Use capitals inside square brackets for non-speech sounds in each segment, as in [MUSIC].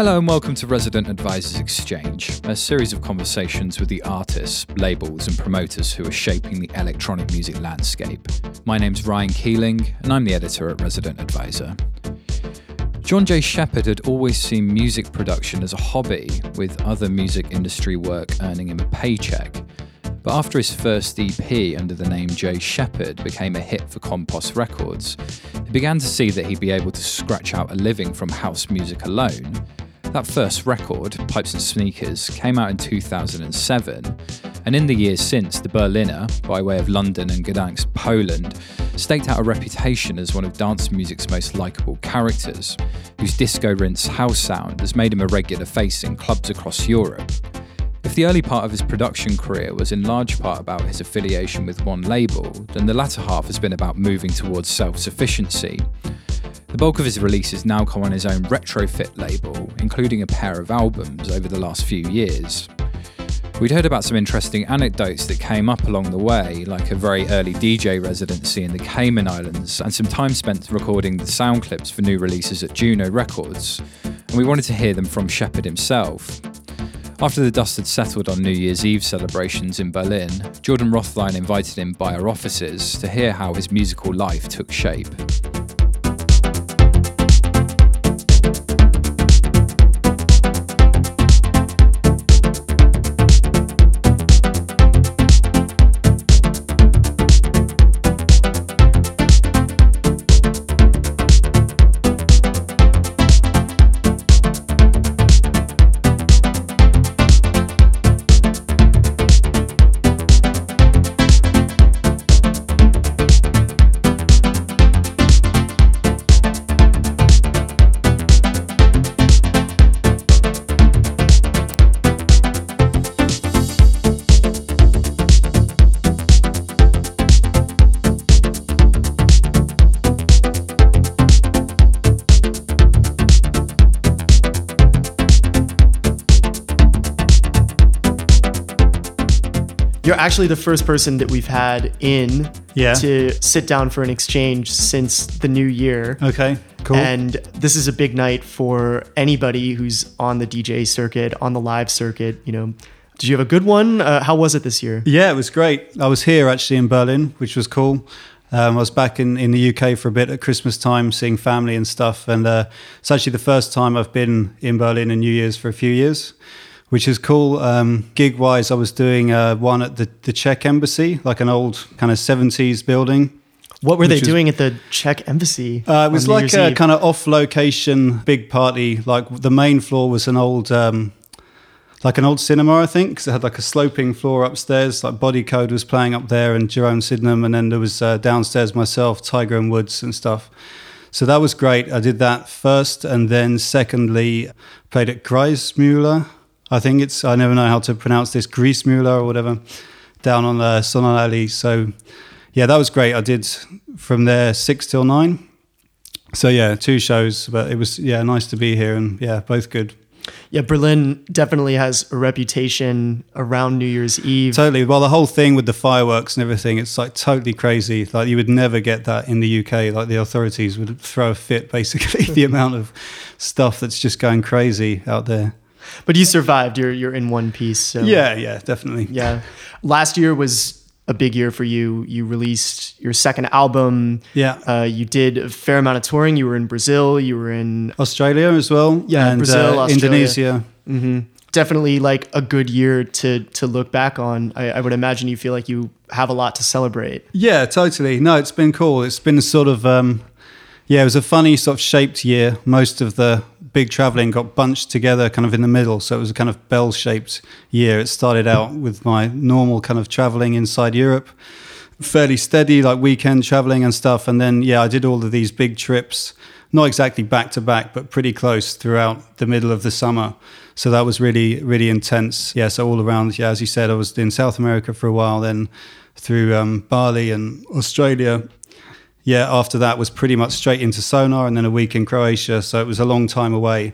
Hello and welcome to Resident Advisors Exchange, a series of conversations with the artists, labels, and promoters who are shaping the electronic music landscape. My name's Ryan Keeling, and I'm the editor at Resident Advisor. John J. Shepheard had always seen music production as a hobby, with other music industry work earning him a paycheck. But after his first EP under the name Jay Shepheard became a hit for Compost Records, he began to see that he'd be able to scratch out a living from house music alone that first record, Pipes and Sneakers, came out in 2007, and in the years since, the Berliner, by way of London and Gdansk, Poland, staked out a reputation as one of dance music's most likeable characters, whose disco rinse house sound has made him a regular face in clubs across Europe. If the early part of his production career was in large part about his affiliation with one label, then the latter half has been about moving towards self sufficiency the bulk of his releases now come on his own retrofit label, including a pair of albums over the last few years. We'd heard about some interesting anecdotes that came up along the way, like a very early DJ residency in the Cayman Islands and some time spent recording the sound clips for new releases at Juno Records, and we wanted to hear them from Shepheard himself. After the dust had settled on New Year's Eve celebrations in Berlin, Jordan Rothlein invited him by our offices to hear how his musical life took shape. You're actually the first person that we've had in Yeah. to sit down for an exchange since the new year. Okay, cool. And this is a big night for anybody who's on the DJ circuit, on the live circuit. You know, did you have a good one? Uh, how was it this year? yeah, it was great. I was here actually in Berlin, which was cool. Um, I was back in, in the UK for a bit at Christmas time, seeing family and stuff. And uh, it's actually the first time I've been in Berlin in New Year's for a few years, which is cool. Um, gig wise, I was doing uh, one at the, the Czech embassy, like an old kind of 70s building. What were they was- doing at the Czech embassy? Uh, it was like a Eve? kind of off location big party. Like the main floor was an old, um, like an old cinema, I think, because it had like a sloping floor upstairs. Like Body Code was playing up there, and Jerome Sydenham, and then there was uh, downstairs myself, Tiger and Woods and stuff. So that was great. I did that first, and then secondly, played at Greismüller. I think it's I never know how to pronounce this Griesmüller or whatever, down on uh, the Sonnenallee. So yeah, that was great. I did from there six till nine. So yeah, two shows, but it was yeah nice to be here and yeah, both good. yeah, Berlin definitely has a reputation around New Year's Eve. Totally. Well, the whole thing with the fireworks and everything, it's like totally crazy. Like you would never get that in the UK. Like the authorities would throw a fit, basically, [LAUGHS] the amount of stuff that's just going crazy out there. But you survived. You're you're in one piece. So Yeah, yeah, definitely. yeah. Last year was a big year for you. You released your second album. Yeah. Uh, you did a fair amount of touring. You were in Brazil. You were in Australia as well. Yeah, and Brazil, uh, Australia. Indonesia. definitely like a good year to to look back on. I, I would imagine you feel like you have a lot to celebrate. Yeah, totally. No, it's been cool. It's been sort of, um, yeah, it was a funny sort of shaped year. Most of the big traveling got bunched together kind of in the middle. So it was a kind of bell shaped year. It started out with my normal kind of traveling inside Europe, fairly steady, like weekend traveling and stuff. And then, yeah, I did all of these big trips, not exactly back to back, but pretty close throughout the middle of the summer. So that was really, really intense. Yeah, so all around, yeah, as you said, I was in South America for a while, then through um, Bali and Australia. Yeah, after that was pretty much straight into Sonar and then a week in Croatia. So it was a long time away.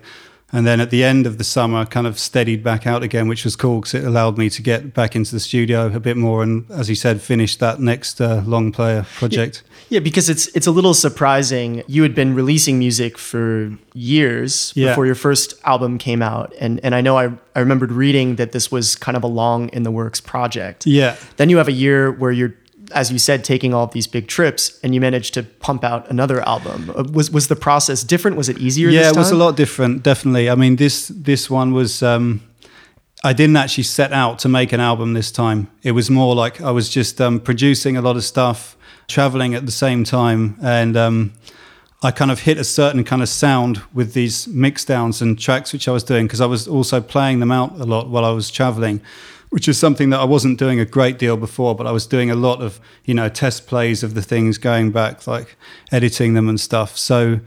And then at the end of the summer, kind of steadied back out again, which was cool because it allowed me to get back into the studio a bit more. And as you said, finish that next uh, long player project. Yeah, because it's it's a little surprising. You had been releasing music for years Yeah. before your first album came out, and and I know I I remembered reading that this was kind of a long in the works project. Yeah. Then you have a year where you're, as you said, taking all of these big trips, and you managed to pump out another album. Uh, Was was the process different? Was it easier? yeah, it was a lot different, definitely. I mean, this this one was. Um, I didn't actually set out to make an album this time. It was more like I was just um, producing a lot of stuff, traveling at the same time, and um, I kind of hit a certain kind of sound with these mix downs and tracks which I was doing because I was also playing them out a lot while I was traveling, which is something that I wasn't doing a great deal before, but I was doing a lot of, you know, test plays of the things going back, like editing them and stuff. So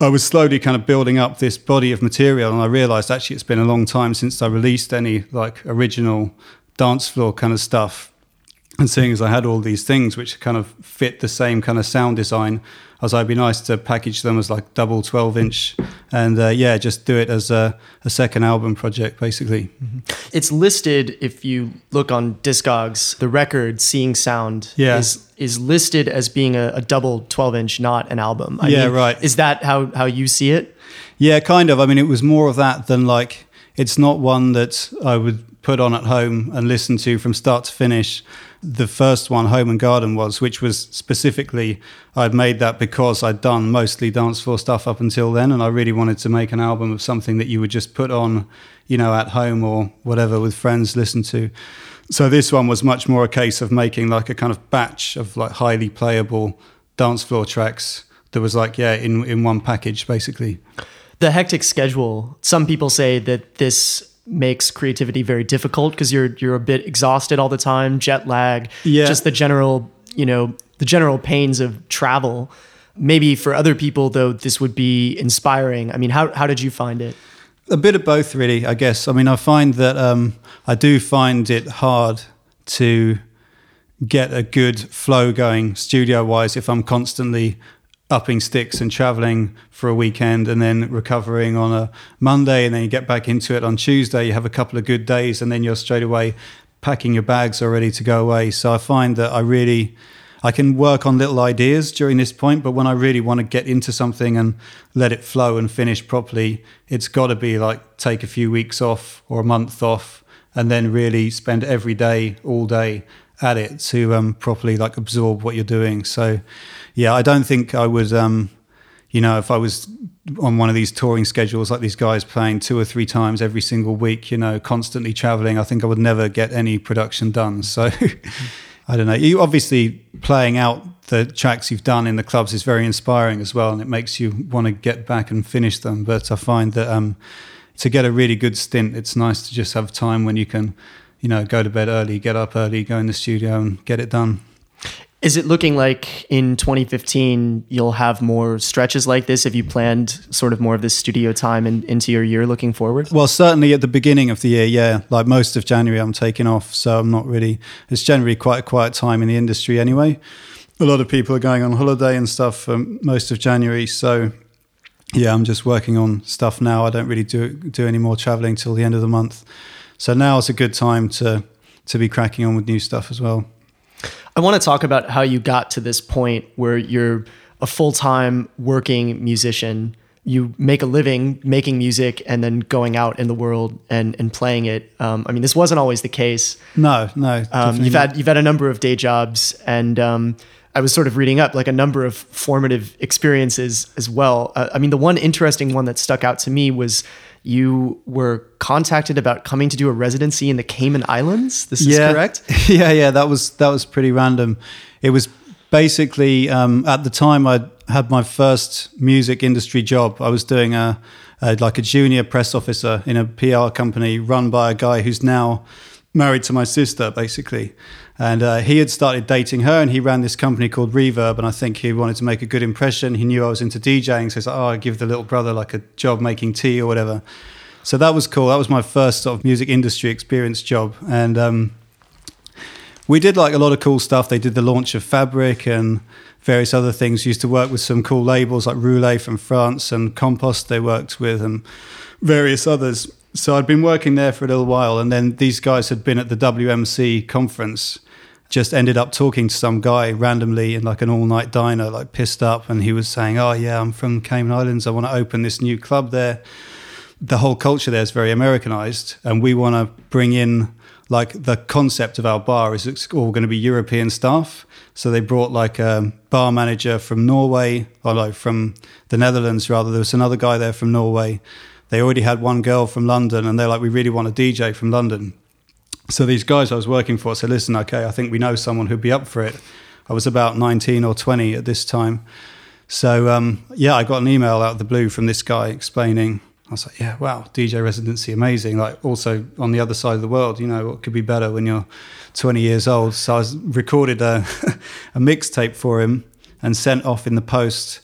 I was slowly kind of building up this body of material and I realized actually it's been a long time since I released any like original dance floor kind of stuff. And seeing as I had all these things which kind of fit the same kind of sound design, I was like, it'd be nice to package them as like double 12 inch and uh, yeah, just do it as a, a second album project basically. It's listed if you look on Discogs, the record "Seeing Sound" Yeah. is is listed as being a, a double twelve inch, not an album. I Yeah, right. Is that how how you see it? Yeah, kind of. I mean, it was more of that than like, it's not one that I would put on at home and listen to from start to finish. The first one, Home and Garden, was, which was specifically, I'd made that because I'd done mostly dance floor stuff up until then. And I really wanted to make an album of something that you would just put on, you know, at home or whatever with friends, listen to. So this one was much more a case of making like a kind of batch of like highly playable dance floor tracks that was like, yeah, in, in one package, basically. The hectic schedule. Some people say that this makes creativity very difficult because you're you're a bit exhausted all the time, jet lag, Yeah. just the general you know the general pains of travel. Maybe for other people though, this would be inspiring. I mean, how how did you find it? A bit of both, really. I guess. I mean, I find that um, I do find it hard to get a good flow going studio-wise if I'm constantly upping sticks and traveling for a weekend and then recovering on a Monday and then you get back into it on Tuesday. You have a couple of good days and then you're straight away packing your bags are ready to go away. So I find that I really I can work on little ideas during this point, but when I really want to get into something and let it flow and finish properly, it's got to be like take a few weeks off or a month off and then really spend every day, all day at it to um, properly like absorb what you're doing. So, yeah, I don't think I would, um, you know, if I was on one of these touring schedules like these guys playing two or three times every single week, you know, constantly traveling, I think I would never get any production done. So, [LAUGHS] I don't know. You obviously playing out the tracks you've done in the clubs is very inspiring as well, and it makes you want to get back and finish them. But I find that um, to get a really good stint, it's nice to just have time when you can, you know, go to bed early, get up early, go in the studio, and get it done. Is it looking like in 2015 you'll have more stretches like this? Have you planned sort of more of this studio time in, into your year looking forward? Well, certainly at the beginning of the year, yeah. Like most of January, I'm taking off, so I'm not really. It's generally quite a quiet time in the industry anyway. A lot of people are going on holiday and stuff for most of January, so yeah, I'm just working on stuff now. I don't really do do any more traveling till the end of the month, so now is a good time to to be cracking on with new stuff as well. I want to talk about how you got to this point where you're a full time working musician. You make a living making music and then going out in the world and, and playing it. Um, I mean, this wasn't always the case. No, no, Um, you've had you've had a number of day jobs, and um, I was sort of reading up like a number of formative experiences as well. Uh, I mean, the one interesting one that stuck out to me was you were contacted about coming to do a residency in the Cayman Islands. This is correct. [LAUGHS] yeah, yeah, that was that was pretty random. It was basically um, at the time I had my first music industry job. I was doing a, a like a junior press officer in a PR company run by a guy who's now married to my sister, basically. And uh, he had started dating her, and he ran this company called Reverb. And I think he wanted to make a good impression. He knew I was into DJing, so he's like, "Oh, I give the little brother like a job making tea or whatever." So that was cool. That was my first sort of music industry experience job, and um, we did like a lot of cool stuff. They did the launch of Fabric and various other things. Used to work with some cool labels like Roulé from France and Compost. They worked with and various others. So I'd been working there for a little while, and then these guys had been at the WMC conference. Just ended up talking to some guy randomly in like an all night diner, like pissed up, and he was saying, "Oh yeah, I'm from Cayman Islands. I want to open this new club there." The whole culture there is very Americanized, and we want to bring in like the concept of our bar is it's all going to be European staff. So they brought like a bar manager from Norway, or like from the Netherlands rather. There was another guy there from Norway. They already had one girl from London, and they're like, we really want a DJ from London. So these guys I was working for said, listen, okay, I think we know someone who'd be up for it. I was about 19 or 20 at this time. So um, yeah, I got an email out of the blue from this guy explaining I was like, yeah, wow, DJ residency, amazing. Like, also on the other side of the world, you know, what could be better when you're 20 years old? So I recorded a, [LAUGHS] a mixtape for him and sent off in the post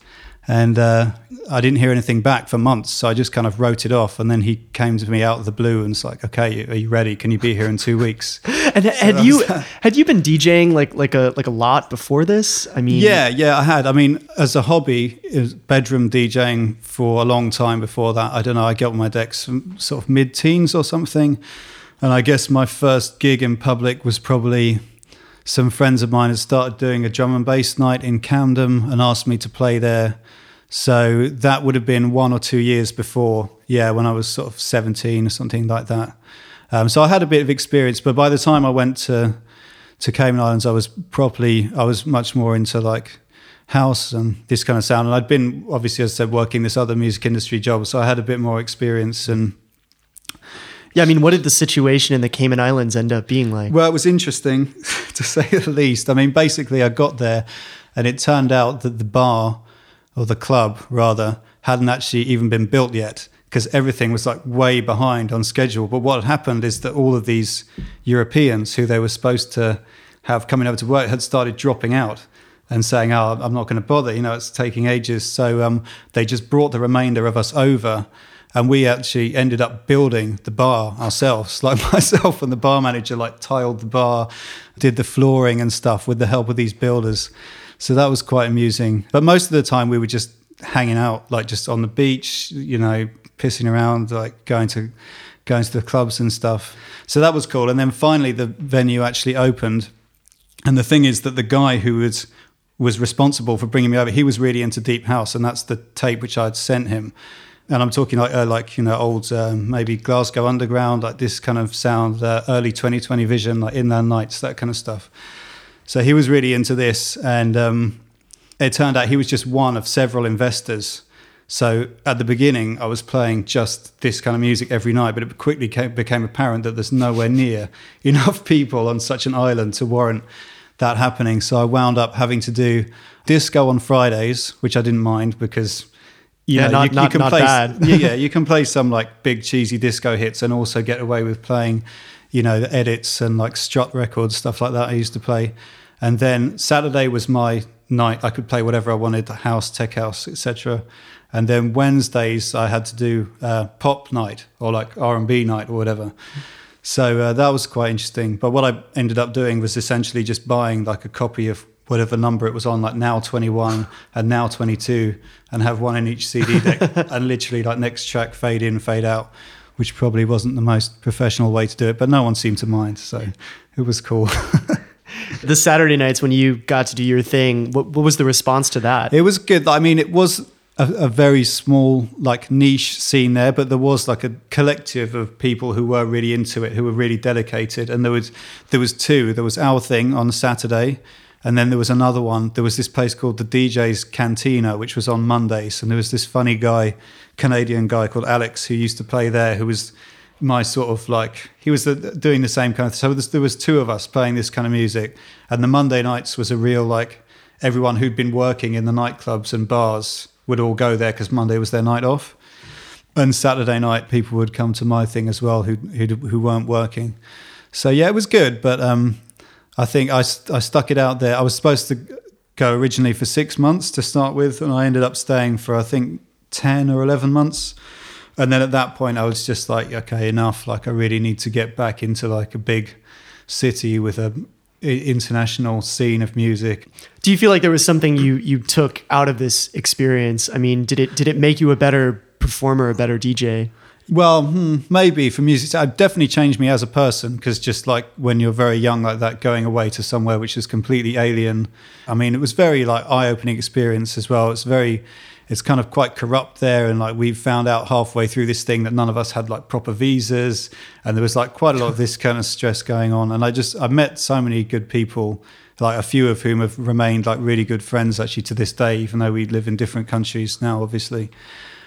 and uh, I didn't hear anything back for months. So I just kind of wrote it off. And then he came to me out of the blue and was like, "Okay, are you ready? Can you be here in two weeks?" [LAUGHS] and so had you had you been DJing like like a like a lot before this? I mean, yeah, yeah, I had. I mean, as a hobby, bedroom DJing for a long time before that. I don't know. I got on my decks sort of mid teens or something. And I guess my first gig in public was probably some friends of mine had started doing a drum and bass night in Camden and asked me to play there. So that would have been one or two years before, yeah, when I was sort of 17 or something like that. Um, so I had a bit of experience, but by the time I went to to Cayman Islands, I was properly, I was much more into like house and this kind of sound. And I'd been, obviously, as I said, working this other music industry job, so I had a bit more experience and yeah, I mean, what did the situation in the Cayman Islands end up being like? Well, it was interesting [LAUGHS] to say the least. I mean, basically, I got there and it turned out that the bar, or the club rather, hadn't actually even been built yet because everything was like way behind on schedule. But what had happened is that all of these Europeans who they were supposed to have coming over to work had started dropping out and saying, "Oh, I'm not going to bother. You know, it's taking ages." So um, they just brought the remainder of us over and we actually ended up building the bar ourselves. [LAUGHS] Like myself and the bar manager like tiled the bar did the flooring and stuff with the help of these builders. So that was quite amusing. But most of the time we were just hanging out like just on the beach you know pissing around like going to going to the clubs and stuff. So that was cool. And then finally the venue actually opened. And the thing is that the guy who was was responsible for bringing me over he was really into deep house and that's the tape which i'd sent him and I'm talking like uh, like you know old um, maybe Glasgow Underground, like this kind of sound, uh, early 2020 Vision, like Inland Knights, that kind of stuff. So he was really into this, and um, it turned out he was just one of several investors. So at the beginning, I was playing just this kind of music every night, but it quickly came, became apparent that there's nowhere near [LAUGHS] enough people on such an island to warrant that happening. So I wound up having to do disco on Fridays, which I didn't mind because you yeah, know, not, you, not, you can not play, bad. yeah, yeah, you can play some like big cheesy disco hits and also get away with playing, you know, the edits and like strut records, stuff like that. I used to play, and then Saturday was my night. I could play whatever I wanted, the house, tech house, etc. And then Wednesdays I had to do uh, pop night or like R and B night or whatever. So uh, that was quite interesting. But what I ended up doing was essentially just buying like a copy of whatever number it was on, like now 21 and now 22, and have one in each CD deck, [LAUGHS] and literally like next track fade in, fade out, which probably wasn't the most professional way to do it, but no one seemed to mind, so it was cool. [LAUGHS] the Saturday nights when you got to do your thing, what, what was the response to that? It was good. I mean, it was a, a, very small, like niche scene there, but there was like a collective of people who were really into it, who were really dedicated, and there was there was two. There was our thing on Saturday, and then there was another one. There was this place called the DJ's Cantina, which was on Mondays. And there was this funny guy, Canadian guy called Alex, who used to play there, who was my sort of like, he was the, doing the same kind of, so there was two of us playing this kind of music. And the Monday nights was a real like, everyone who'd been working in the nightclubs and bars would all go there because Monday was their night off. And Saturday night, people would come to my thing as well who, who, who weren't working. So yeah, it was good, but um, I think I, I stuck it out there. I was supposed to go originally for six months to start with, and I ended up staying for I think ten or eleven months. And then at that point, I was just like, okay, enough. Like, I really need to get back into like a big city with a international scene of music. Do you feel like there was something you you took out of this experience? I mean, did it did it make you a better performer, a better DJ? Well, hmm, maybe for music, it definitely changed me as a person because just like when you're very young like that, going away to somewhere which is completely alien. I mean, it was very like eye-opening experience as well. It's very, it's kind of quite corrupt there, and like we found out halfway through this thing that none of us had like proper visas, and there was like quite a lot of this kind of stress going on. And I just I met so many good people like a few of whom have remained like really good friends actually to this day, even though we live in different countries now, obviously.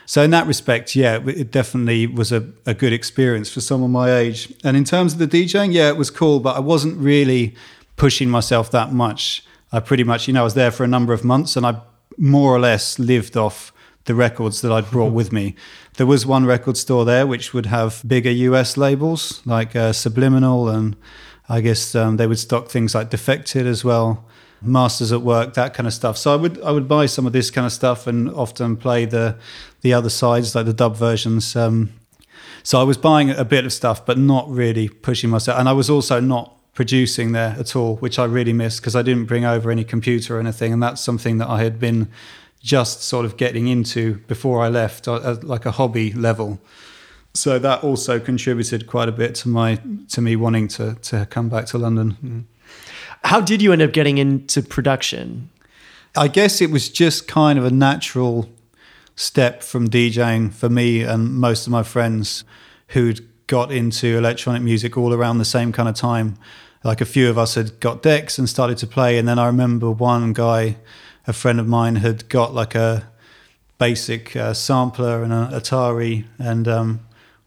So in that respect, yeah, it definitely was a, a good experience for someone my age. And in terms of the DJing, yeah, it was cool, but I wasn't really pushing myself that much. I pretty much, you know, I was there for a number of months and I more or less lived off the records that I'd brought with me. There was one record store there which would have bigger US labels like uh, Subliminal, and I guess um, they would stock things like Defected as well. Masters at Work, that kind of stuff. So I would I would buy some of this kind of stuff and often play the the other sides, like the dub versions. Um, so I was buying a bit of stuff, but not really pushing myself. And I was also not producing there at all, which I really missed because I didn't bring over any computer or anything. And that's something that I had been just sort of getting into before I left, uh, like a hobby level. So that also contributed quite a bit to my to me wanting to to come back to London. How did you end up getting into production? I guess it was just kind of a natural step from DJing for me and most of my friends who'd got into electronic music all around the same kind of time. Like a few of us had got decks and started to play, and then I remember one guy, a friend of mine, had got like a basic uh, sampler and an Atari and um,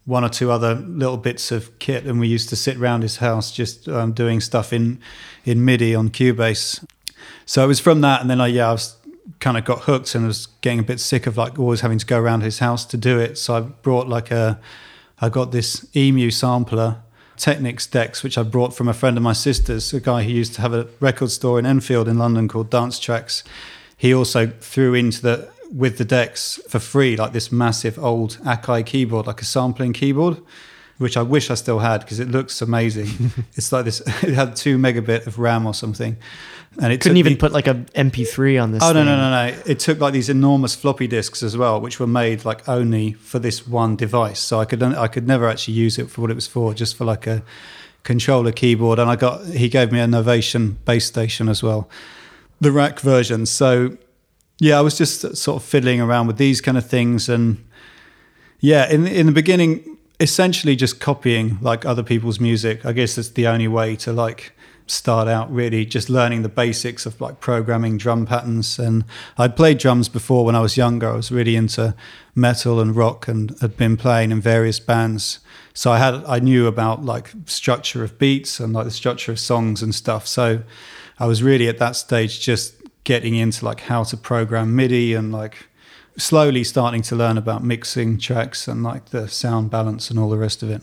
one or two other little bits of kit, and we used to sit around his house just um, doing stuff in in MIDI on Cubase. So it was from that, and then I yeah I was kind of got hooked and was getting a bit sick of like always having to go around his house to do it. So I brought like a I got this EMU sampler. Technics decks, which I brought from a friend of my sister's, a guy who used to have a record store in Enfield in London called Dance Tracks. He also threw into the with the decks for free, like this massive old Akai keyboard, like a sampling keyboard, which I wish I still had because it looks amazing. [LAUGHS] it's like this, [LAUGHS] it had two megabit of RAM or something. And it couldn't even me, put like a MP3 on this. Oh, no, no, no, no. It took like these enormous floppy disks as well, which were made like only for this one device. So I could, I could never actually use it for what it was for, just for like a controller keyboard. And I got, he gave me a Novation Bass Station as well, the rack version. So yeah, I was just sort of fiddling around with these kind of things, and yeah, in in the beginning, essentially just copying like other people's music. I guess that's the only way to like start out really just learning the basics of like programming drum patterns. And I'd played drums before when I was younger. I was really into metal and rock and had been playing in various bands. So I had I knew about like structure of beats and like the structure of songs and stuff. So I was really at that stage just getting into like how to program MIDI and like slowly starting to learn about mixing tracks and like the sound balance and all the rest of it.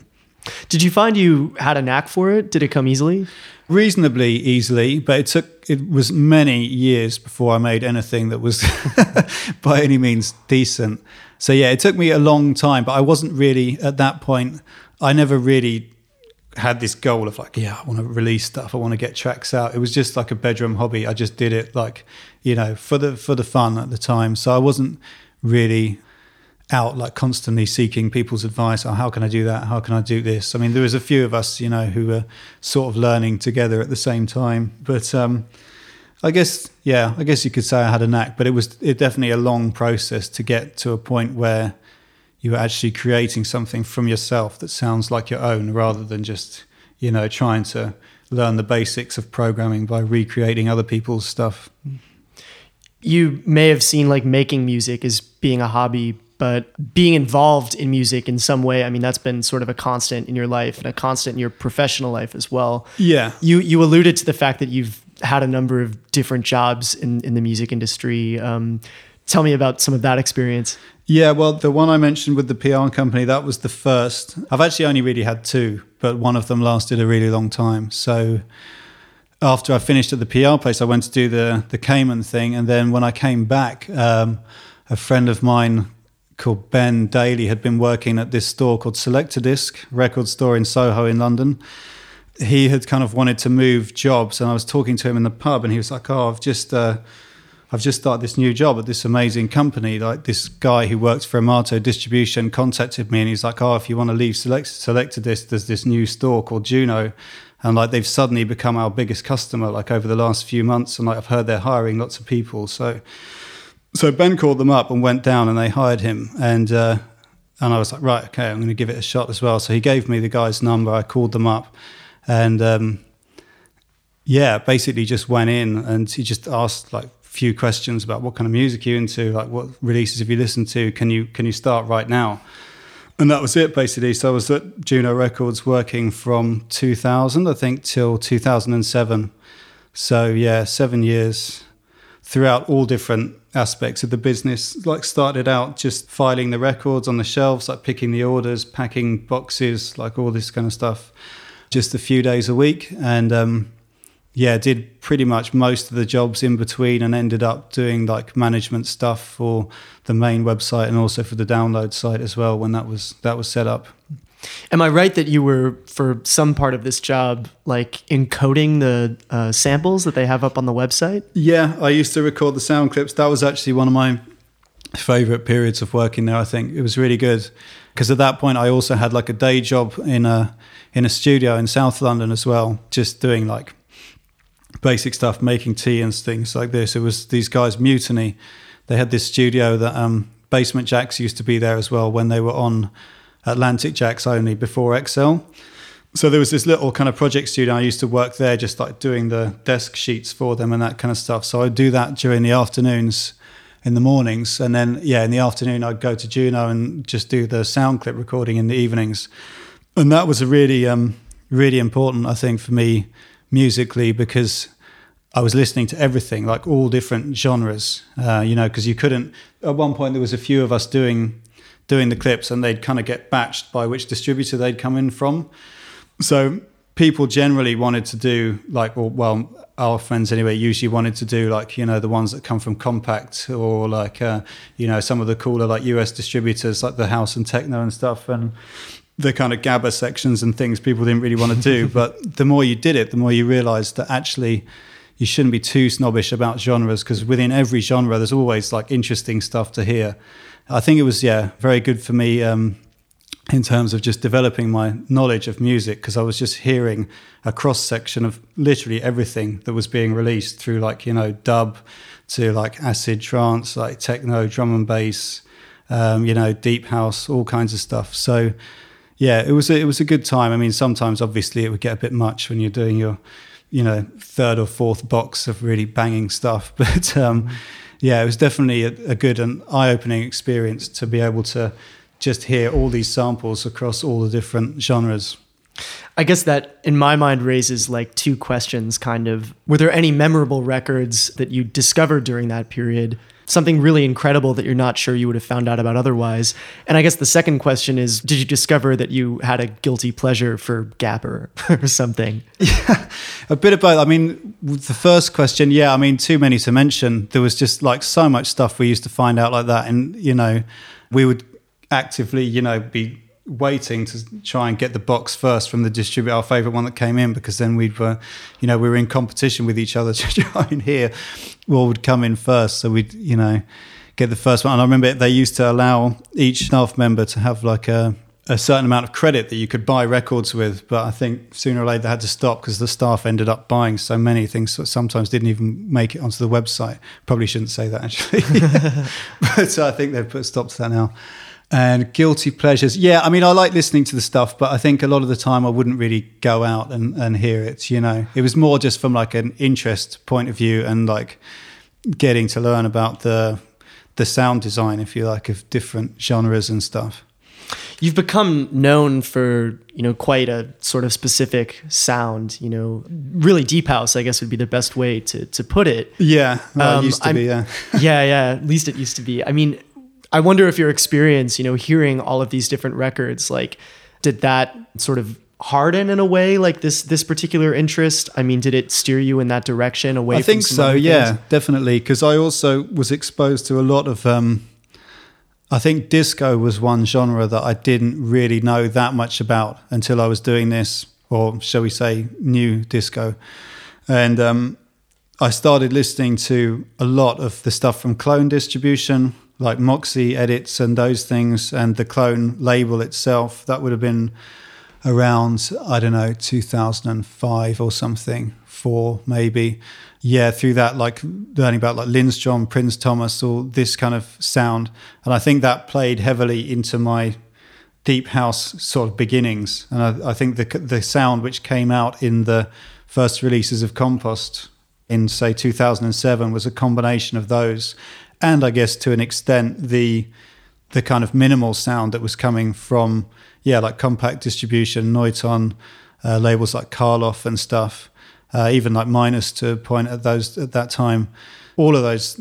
Did you find you had a knack for it? Did it come easily? Reasonably easily, but it took it was many years before I made anything that was [LAUGHS] by any means decent. So yeah, it took me a long time, but I wasn't really at that point I never really had this goal of like, yeah, I want to release stuff. I want to get tracks out. It was just like a bedroom hobby. I just did it like, you know, for the for the fun at the time. So I wasn't really out like constantly seeking people's advice. Oh, how can I do that? How can I do this? I mean, there was a few of us, you know, who were sort of learning together at the same time. But um, I guess, yeah, I guess you could say I had a knack. But it was it definitely a long process to get to a point where you're actually creating something from yourself that sounds like your own rather than just, you know, trying to learn the basics of programming by recreating other people's stuff. You may have seen like making music as being a hobby, but being involved in music in some way, I mean, that's been sort of a constant in your life and a constant in your professional life as well. Yeah. You you alluded to the fact that you've had a number of different jobs in, in the music industry. Um, tell me about some of that experience. Yeah, well, the one I mentioned with the PR company, that was the first. I've actually only really had two, but one of them lasted a really long time. So after I finished at the PR place, I went to do the the Cayman thing, and then when I came back, um, a friend of mine called Ben Daly had been working at this store called Selectadisc record store in Soho in London. He had kind of wanted to move jobs, and I was talking to him in the pub, and he was like, "Oh, I've just." Uh, I've just started this new job at this amazing company. Like this guy who works for Amato Distribution contacted me and he's like, Oh, if you want to leave Select- Disc, there's this new store called Juno. And like they've suddenly become our biggest customer, like over the last few months. And like I've heard they're hiring lots of people. So so Ben called them up and went down and they hired him. And uh, and I was like, right, okay, I'm going to give it a shot as well. So he gave me the guy's number. I called them up, and um, yeah, basically just went in and he just asked like few questions about what kind of music you into, like what releases have you listened to? Can you can you start right now? And that was it basically. So I was at Juno Records working from 2000, I think, till 2007. So yeah, seven years throughout all different aspects of the business. Like started out just filing the records on the shelves, like picking the orders, packing boxes, like all this kind of stuff, just a few days a week, and um, yeah, did pretty much most of the jobs in between, and ended up doing like management stuff for the main website and also for the download site as well when that was that was set up. Am I right that you were for some part of this job like encoding the uh, samples that they have up on the website? Yeah, I used to record the sound clips. That was actually one of my favorite periods of working there. I think it was really good because at that point I also had like a day job in a in a studio in South London as well, just doing like basic stuff, making tea and things like this. It was these guys Mutiny. They had this studio that um, Basement Jaxx used to be there as well when they were on Atlantic Jaxx only before XL. So there was this little kind of project studio. I used to work there, just like doing the desk sheets for them and that kind of stuff. So I'd do that during the afternoons, in the mornings, and then yeah, in the afternoon I'd go to Juno and just do the sound clip recording in the evenings. And that was a really, um, really important, I think, for me musically because I was listening to everything, like all different genres. Uh, you know, because you couldn't. At one point, there was a few of us doing doing the clips and they'd kind of get batched by which distributor they'd come in from. So people generally wanted to do like, well, well, our friends anyway usually wanted to do like, you know, the ones that come from Kompakt or like, uh, you know, some of the cooler like US distributors like the House and Techno and stuff. And the kind of gabba sections and things people didn't really want to do. [LAUGHS] but the more you did it, the more you realized that actually you shouldn't be too snobbish about genres because within every genre, there's always like interesting stuff to hear. I think it was yeah very good for me um, in terms of just developing my knowledge of music because I was just hearing a cross section of literally everything that was being released through like you know dub to like acid trance, like techno, drum and bass, um, you know deep house, all kinds of stuff. So yeah, it was a, it was a good time. I mean, sometimes obviously it would get a bit much when you're doing your you know third or fourth box of really banging stuff, [LAUGHS] but. Um, yeah, it was definitely a, a good and eye-opening experience to be able to just hear all these samples across all the different genres. I guess that in my mind raises like two questions kind of. Were there any memorable records that you discovered during that period something really incredible that you're not sure you would have found out about otherwise. And I guess the second question is did you discover that you had a guilty pleasure for gabba [LAUGHS] or something? Yeah, a bit about, I mean, the first question, yeah, I mean, too many to mention. There was just like so much stuff we used to find out like that. And, you know, we would actively, you know, be waiting to try and get the box first from the distributor, our favorite one that came in, because then we'd, were, you know, we were in competition with each other [LAUGHS] to try and hear what would come in first. So we'd, you know, get the first one. And I remember they used to allow each staff member to have like a, a certain amount of credit that you could buy records with. But I think sooner or later they had to stop because the staff ended up buying so many things that sometimes didn't even make it onto the website. Probably shouldn't say that actually. [LAUGHS] but uh, I think they've put a stop to that now and guilty pleasures. Yeah, I mean, I like listening to the stuff, but I think a lot of the time I wouldn't really go out and, and hear it. You know, it was more just from like an interest point of view and like getting to learn about the the sound design, if you like, of different genres and stuff. You've become known for you know quite a sort of specific sound. You know, really deep house, I guess would be the best way to to put it. Yeah, well, um, it used to I'm, be. Yeah, [LAUGHS] yeah, yeah. At least it used to be. I mean, I wonder if your experience, you know, hearing all of these different records, like, did that sort of harden in a way like this this particular interest? I mean did it steer you in that direction away from the i think so yeah definitely because i also was exposed to a lot of um i think disco was one genre that i didn't really know that much about until i was doing this or shall we say new disco. And um I started listening to a lot of the stuff from Clone Distribution, like Moxie edits and those things, and the Clone label itself. That would have been around, I don't know, 2005 or something, four maybe. Yeah, through that, like learning about like Lindstrom, Prins Thomas, all this kind of sound. And I think that played heavily into my deep house sort of beginnings. And I, I think the, the sound which came out in the first releases of Compost in, say, 2007 was a combination of those. And I guess to an extent, the the kind of minimal sound that was coming from yeah, like Kompakt distribution, Neuton, uh, labels like Karloff and stuff, uh, even like Minus to point at those at that time. All of those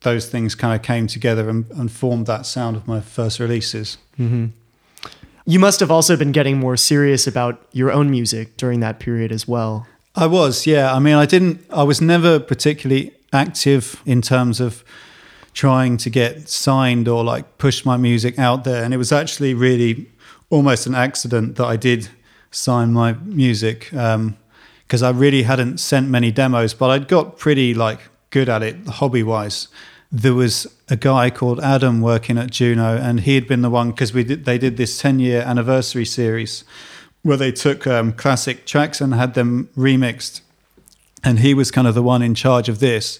those things kind of came together and, and formed that sound of my first releases. Mm-hmm. You must have also been getting more serious about your own music during that period as well. I was, yeah. I mean, I didn't. I was never particularly active in terms of trying to get signed or like push my music out there, and it was actually really almost an accident that I did sign my music because um, I really hadn't sent many demos, but I'd got pretty like good at it hobby wise. There was a guy called Adam working at Juno, and he had been the one because we did, they did this 10 year anniversary series where they took um, classic tracks and had them remixed. And he was kind of the one in charge of this.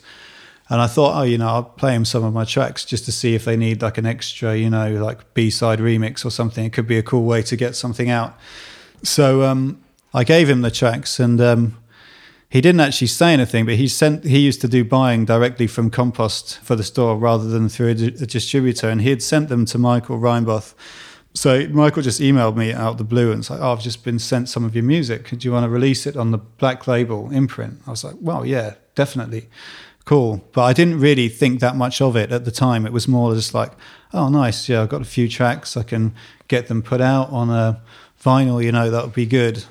And I thought, oh, you know, I'll play him some of my tracks just to see if they need like an extra, you know, like B side remix or something. It could be a cool way to get something out. So um, I gave him the tracks, and um, he didn't actually say anything. But he sent. He used to do buying directly from Compost for the store rather than through a, distributor, and he had sent them to Michael Reinboth. So Michael just emailed me out the blue and was like, "Oh, I've just been sent some of your music. Do you want to release it on the Black Label imprint?" I was like, "Well, yeah, definitely." Cool. But I didn't really think that much of it at the time. It was more just like, oh, nice. Yeah, I've got a few tracks. I can get them put out on a vinyl, you know, that would be good.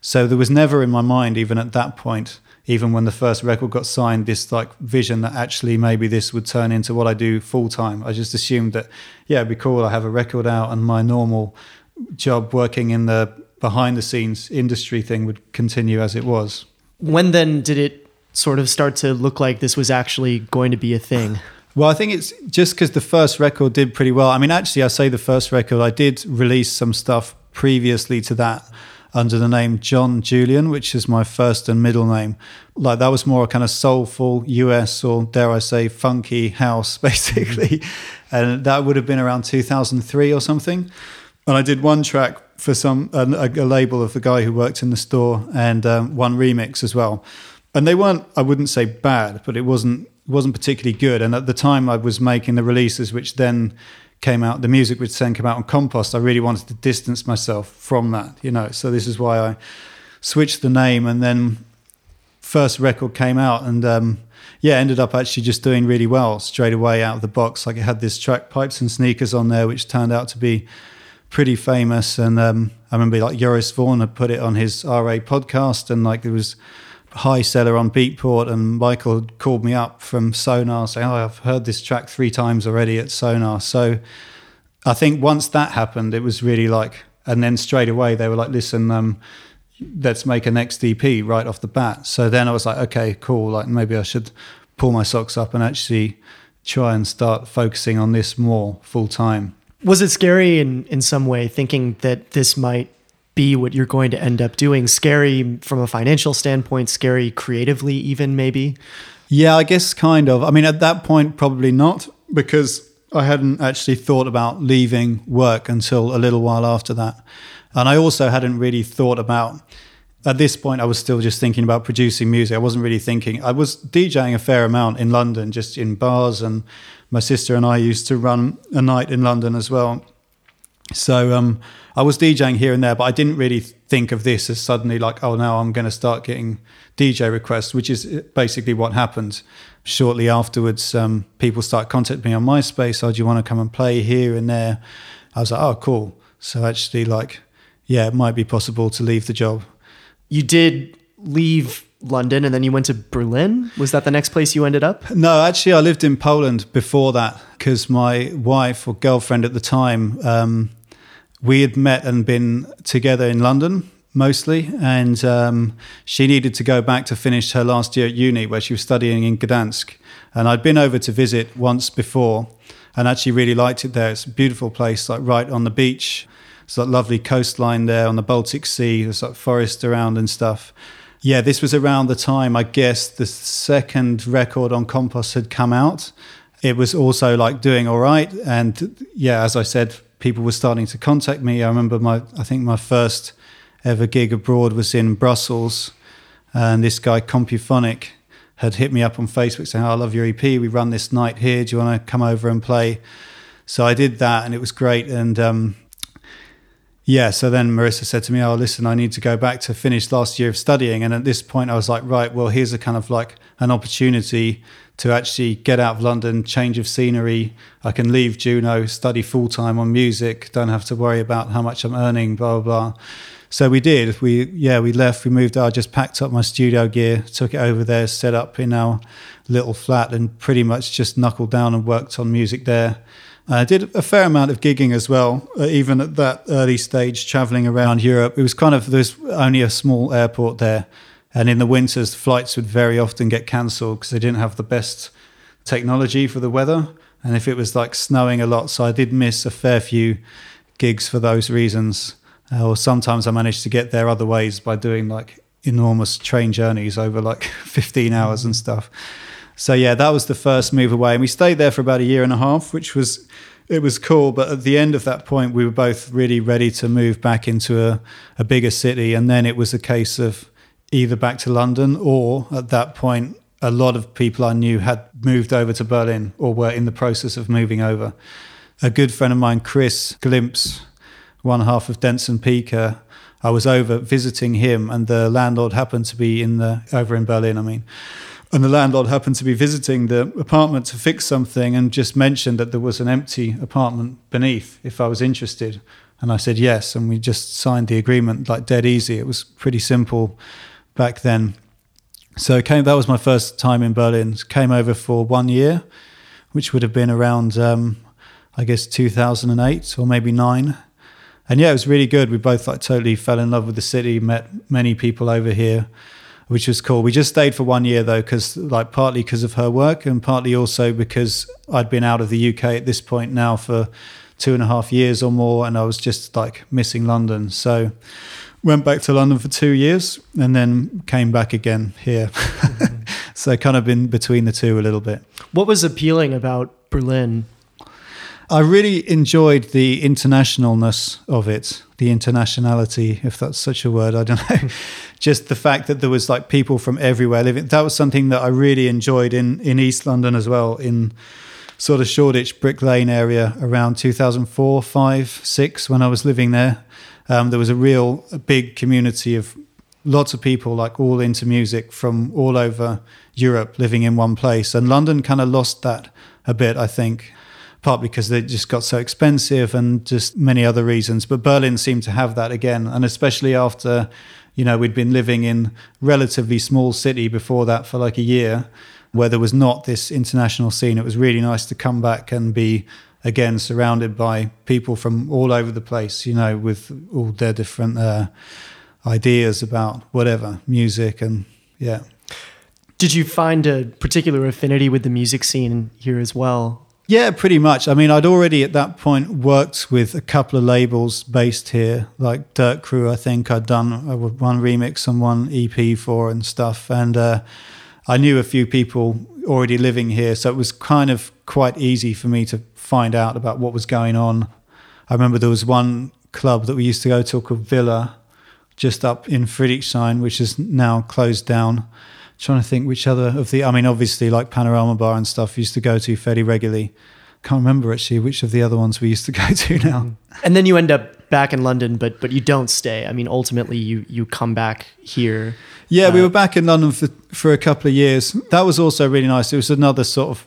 So there was never in my mind, even at that point, even when the first record got signed, this like vision that actually maybe this would turn into what I do full time. I just assumed that, yeah, it'd be cool. I have a record out and my normal job working in the behind the scenes industry thing would continue as it was. When then did it sort of start to look like this was actually going to be a thing? Well, I think it's just because the first record did pretty well. I mean, actually, I say the first record, I did release some stuff previously to that under the name John Julian, which is my first and middle name. Like that was more a kind of soulful US or dare I say funky house, [LAUGHS] basically. and that would have been around 2003 or something. And I did one track for some a, a label of the guy who worked in the store and um, one remix as well and they weren't i wouldn't say bad but it wasn't wasn't particularly good. And at the time i was making the releases which then came out the music which then came out on compost i really wanted to distance myself from that you know. So this is why i switched the name and then first record came out and um, yeah ended up actually just doing really well straight away out of the box. Like it had this track pipes and sneakers on there which turned out to be pretty famous. And um, i remember like Joris Voorn had put it on his ra podcast and like there was high seller on Beatport, and Michael called me up from Sonar saying, "Oh, I've heard this track three times already at Sonar." So I think once that happened, it was really like, and then straight away they were like, "Listen, um, let's make a next EP right off the bat." So then I was like, "Okay, cool. Like maybe I should pull my socks up and actually try and start focusing on this more full time." Was it scary in in some way, thinking that this might be what you're going to end up doing. Scary from a financial standpoint, scary creatively, even maybe. Yeah, I guess kind of. I mean, at that point, probably not, because I hadn't actually thought about leaving work until a little while after that. And I also hadn't really thought about, at this point, I was still just thinking about producing music. I wasn't really thinking, I was DJing a fair amount in London, just in bars. And my sister and I used to run a night in London as well. So um, I was DJing here and there, but I didn't really think of this as suddenly like, oh, now I'm going to start getting DJ requests, which is basically what happened. Shortly afterwards, um, people start contacting me on MySpace. Oh, do you want to come and play here and there? I was like, oh, cool. So actually, like, yeah, it might be possible to leave the job. You did leave London and then you went to Berlin. Was that the next place you ended up? No, actually, I lived in Poland before that because my wife or girlfriend at the time, um, we had met and been together in London mostly, and um, she needed to go back to finish her last year at uni, where she was studying in Gdansk. And I'd been over to visit once before, and actually really liked it there. It's a beautiful place, like right on the beach. It's that lovely coastline there on the Baltic Sea. There's like forest around and stuff. Yeah, this was around the time I guess the second record on Compost had come out. It was also like doing all right, and yeah, as I said, people were starting to contact me. I remember my, I think my first ever gig abroad was in Brussels, and this guy Compuphonic had hit me up on Facebook saying, oh, "I love your EP. We run this night here. Do you want to come over and play?" So I did that, and it was great. And um, yeah, so then Marissa said to me, "Oh, listen, I need to go back to finish last year of studying." And at this point, I was like, "Right, well, here's a kind of like an opportunity to actually get out of London, change of scenery. I can leave Juno, study full time on music, don't have to worry about how much I'm earning, blah blah blah." So we did. We yeah, we left. We moved. I just packed up my studio gear, took it over there, set up in our little flat, and pretty much just knuckled down and worked on music there. I did a fair amount of gigging as well, uh, even at that early stage, traveling around Europe. It was kind of there's only a small airport there, and in the winters, flights would very often get cancelled because they didn't have the best technology for the weather. And if it was like snowing a lot, so I did miss a fair few gigs for those reasons. Uh, or sometimes I managed to get there other ways by doing like enormous train journeys over like [LAUGHS] 15 hours and stuff. So yeah, that was the first move away, and we stayed there for about a year and a half, which was it was cool. But at the end of that point, we were both really ready to move back into a, a bigger city, and then it was a case of either back to London or at that point a lot of people I knew had moved over to Berlin or were in the process of moving over. A good friend of mine, Chris Glimpse, one half of Denson Pika, I was over visiting him, and the landlord happened to be in the over in Berlin. I mean, and the landlord happened to be visiting the apartment to fix something, and just mentioned that there was an empty apartment beneath if I was interested. And I said yes, and we just signed the agreement like dead easy. It was pretty simple back then. So came that was my first time in Berlin. Came over for one year, which would have been around um, I guess 2008 or maybe nine and yeah, it was really good. We both like totally fell in love with the city, met many people over here, which was cool. We just stayed for one year though, because like partly because of her work and partly also because I'd been out of the UK at this point now for two and a half years or more, and I was just like missing London. So went back to London for two years and then came back again here. Mm-hmm. [LAUGHS] so kind of been between the two a little bit. What was appealing about Berlin I really enjoyed the internationalness of it, the internationality, if that's such a word. I don't know. [LAUGHS] Just the fact that there was like people from everywhere living. That was something that I really enjoyed in in East London as well, in sort of Shoreditch, Brick Lane area around 2004, 5, 6, when I was living there. Um, there was a real a big community of lots of people, like all into music from all over Europe living in one place. And London kind of lost that a bit, I think partly because they just got so expensive and just many other reasons. But Berlin seemed to have that again, and especially after, you know, we'd been living in relatively small city before that for like a year, where there was not this international scene. It was really nice to come back and be again surrounded by people from all over the place, you know, with all their different uh, ideas about whatever music and yeah. Did you find a particular affinity with the music scene here as well? Yeah, pretty much. I mean, I'd already at that point worked with a couple of labels based here, like Dirt Crew. I think I'd done uh, one remix and one EP for and stuff, and uh, I knew a few people already living here, so it was kind of quite easy for me to find out about what was going on. I remember there was one club that we used to go to called Villa, just up in Friedrichshain, which is now closed down trying to think which other of the. I mean, obviously, like Panorama Bar and stuff, used to go to fairly regularly. Can't remember actually which of the other ones we used to [LAUGHS] go to now. Mm-hmm. And then you end up back in London, but but you don't stay. I mean, ultimately, you you come back here. Yeah, uh, we were back in London for for a couple of years. That was also really nice. It was another sort of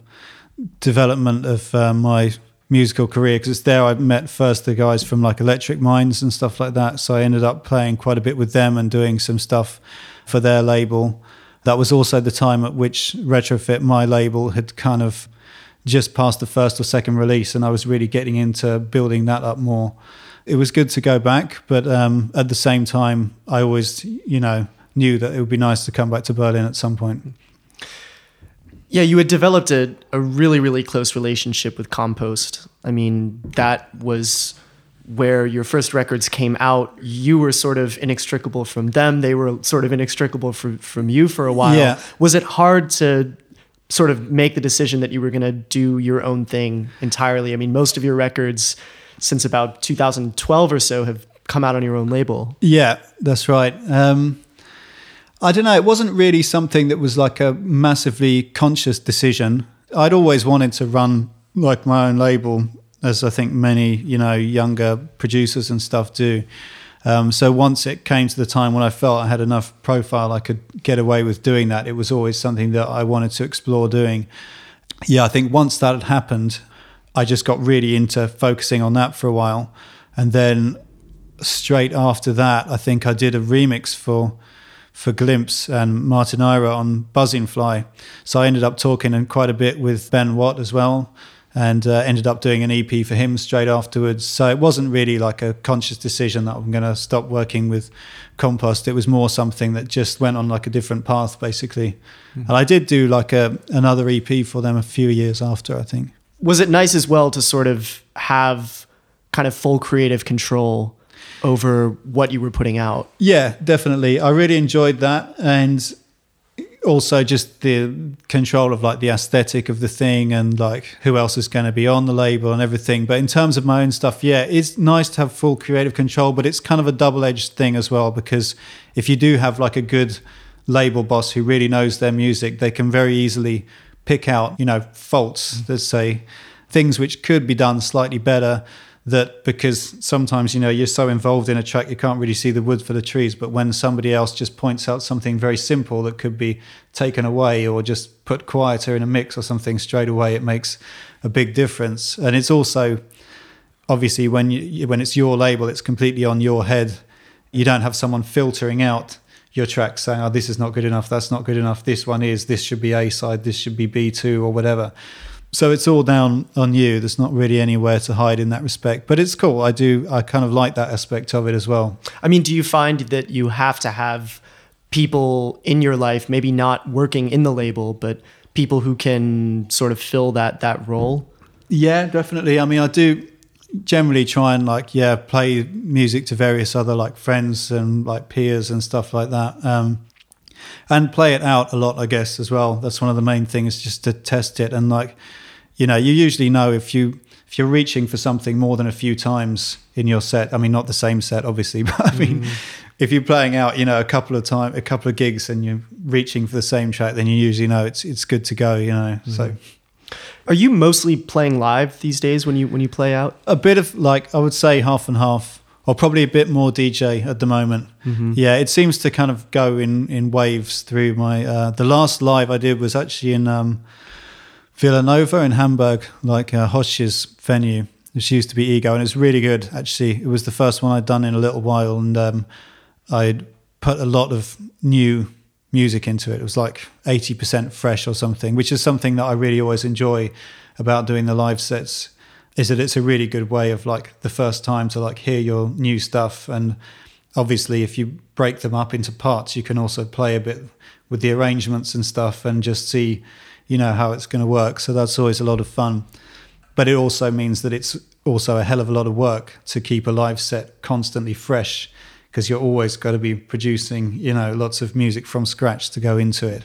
development of uh, my musical career because it's there I met first the guys from like Electric Minds and stuff like that. So I ended up playing quite a bit with them and doing some stuff for their label. That was also the time at which Retrofit, my label, had kind of just passed the first or second release, and I was really getting into building that up more. it was good to go back, but um, at the same time, I always, you know, knew that it would be nice to come back to Berlin at some point. Yeah, you had developed a, a really, really close relationship with Compost. I mean, that was where your first records came out. You were sort of inextricable from them. They were sort of inextricable from, from you for a while. Yeah. Was it hard to sort of make the decision that you were going to do your own thing entirely? I mean, most of your records since about 2012 or so have come out on your own label. Yeah, that's right. Um, I don't know. It wasn't really something that was like a massively conscious decision. I'd always wanted to run like my own label, as I think many you know younger producers and stuff do. Um, so once it came to the time when I felt I had enough profile, I could get away with doing that. It was always something that I wanted to explore doing. Yeah, I think once that had happened, I just got really into focusing on that for a while, and then straight after that, I think I did a remix for for Glimpse and Martin Ira on Buzzin' Fly. So I ended up talking and quite a bit with Ben Watt as well, and uh, ended up doing an EP for him straight afterwards. So it wasn't really like a conscious decision that I'm going to stop working with Compost. It was more something that just went on like a different path, basically. Mm-hmm. And I did do like a another EP for them a few years after, I think. Was it nice as well to sort of have kind of full creative control? Over what you were putting out. Yeah, definitely. I really enjoyed that. And also just the control of like the aesthetic of the thing and like who else is going to be on the label and everything. But in terms of my own stuff, yeah, it's nice to have full creative control, but it's kind of a double edged thing as well because if you do have like a good label boss who really knows their music, they can very easily pick out, you know, faults, let's say, things which could be done slightly better that because sometimes you know you're so involved in a track you can't really see the wood for the trees but when somebody else just points out something very simple that could be taken away or just put quieter in a mix or something straight away it makes a big difference. And it's also obviously when you when it's your label it's completely on your head. You don't have someone filtering out your track saying oh this is not good enough that's not good enough this one is this should be a side this should be b2 or whatever so it's all down on you. There's not really anywhere to hide in that respect. But it's cool. I do. I kind of like that aspect of it as well. I mean, do you find that you have to have people in your life, maybe not working in the label, but people who can sort of fill that that role? Yeah, definitely. I mean, I do generally try and like yeah play music to various other like friends and like peers and stuff like that. Um, and play it out a lot, I guess, as well. That's one of the main things, just to test it and like you know, you usually know if you if you're reaching for something more than a few times in your set. I mean, not the same set, obviously, [LAUGHS] but I mean, mm. if you're playing out, you know, a couple of time, a couple of gigs, and you're reaching for the same track, then you usually know it's it's good to go. You know, mm. so. Are you mostly playing live these days when you when you play out? A bit of like I would say half and half, or probably a bit more DJ at the moment. Mm-hmm. Yeah, it seems to kind of go in in waves through my. Uh, the last live I did was actually in. Um, Villanova in Hamburg, like uh, Hosch's venue, which used to be Ego, and it's really good. Actually, it was the first one I'd done in a little while, and um, I'd put a lot of new music into it. It was like eighty percent fresh or something, which is something that I really always enjoy about doing the live sets. Is that it's a really good way of like the first time to like hear your new stuff, and obviously if you break them up into parts, you can also play a bit with the arrangements and stuff, and just see you know how it's going to work. So that's always a lot of fun. But it also means that it's also a hell of a lot of work to keep a live set constantly fresh because you're always got to be producing, you know, lots of music from scratch to go into it.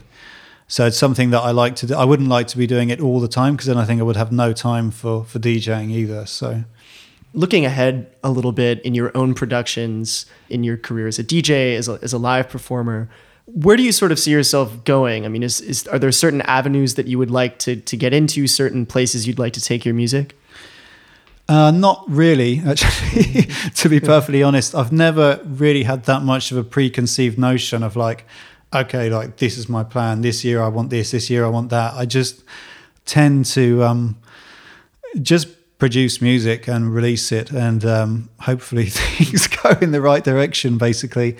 So it's something that I like to do. I wouldn't like to be doing it all the time because then I think I would have no time for for DJing either. So looking ahead a little bit in your own productions in your career as a DJ as a, as a live performer where do you sort of see yourself going? I mean, is, is are there certain avenues that you would like to to get into, certain places you'd like to take your music? Uh, not really, [LAUGHS] actually. to be [LAUGHS] perfectly honest, I've never really had that much of a preconceived notion of like, okay, like this is my plan. This year I want this. This year I want that. I just tend to um, just produce music and release it, and um, hopefully [LAUGHS] things go in the right direction. Basically,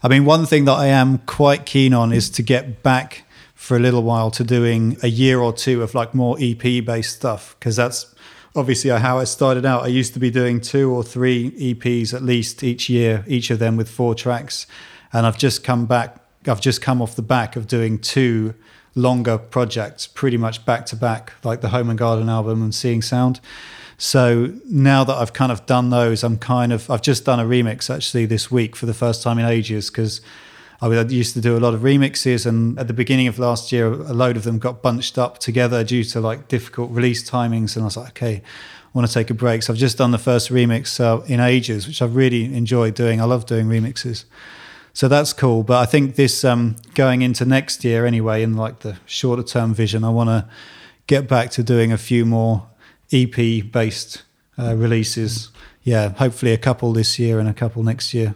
I mean, one thing that I am quite keen on is to get back for a little while to doing a year or two of like more EP based stuff because that's obviously how I started out. I used to be doing two or three EPs at least each year, each of them with four tracks, and I've just come back. I've just come off the back of doing two longer projects, pretty much back to back, like the Home and Garden album and Seeing Sound. So now that I've kind of done those, I'm kind of I've just done a remix actually this week for the first time in ages because I used to do a lot of remixes, and at the beginning of last year, a load of them got bunched up together due to like difficult release timings, and I was like, okay, I want to take a break. So I've just done the first remix uh, in ages, which I've really enjoyed doing. I love doing remixes. So that's cool. But I think this um, going into next year anyway, in like the shorter term vision, I want to get back to doing a few more EP based uh, releases. Yeah, hopefully a couple this year and a couple next year.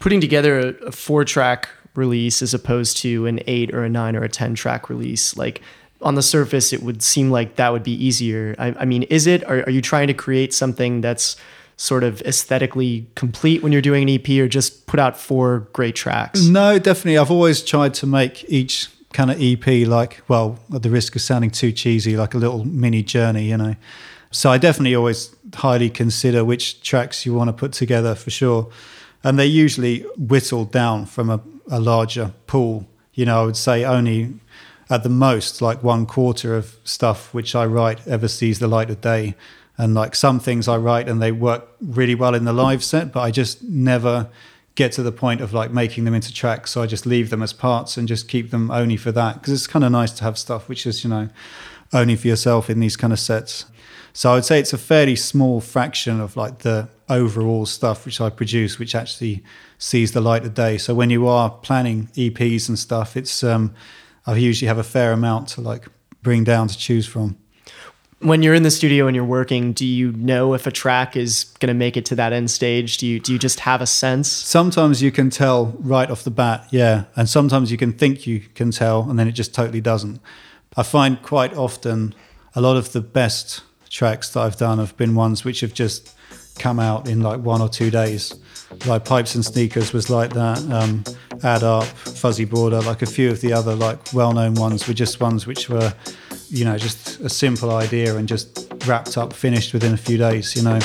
Putting together a, a four track release as opposed to an eight or a nine or a 10 track release, like on the surface, it would seem like that would be easier. I, I mean, is it? Are, are you trying to create something that's sort of aesthetically complete when you're doing an EP or just put out four great tracks? No, definitely. I've always tried to make each kind of EP like, well, at the risk of sounding too cheesy, like a little mini journey, you know. So I definitely always highly consider which tracks you want to put together for sure. And they're usually whittled down from a, a larger pool. You know, I would say only at the most like one quarter of stuff which I write ever sees the light of day. And like some things I write and they work really well in the live set, but I just never get to the point of like making them into tracks. So I just leave them as parts and just keep them only for that because it's kind of nice to have stuff which is, you know, only for yourself in these kind of sets. So I would say it's a fairly small fraction of like the overall stuff which I produce, which actually sees the light of day. So when you are planning EPs and stuff, it's um, I usually have a fair amount to like bring down to choose from when you're in the studio and you're working, do you know if a track is going to make it to that end stage? Do you do you just have a sense? Sometimes you can tell right off the bat, yeah, and sometimes you can think you can tell, and then it just totally doesn't. I find quite often a lot of the best tracks that I've done have been ones which have just come out in like one or two days. Like Pipes and Sneakers was like that. Um, Add Up, Fuzzy Border, like a few of the other like well-known ones were just ones which were you know, just a simple idea and just wrapped up, finished within a few days, you know.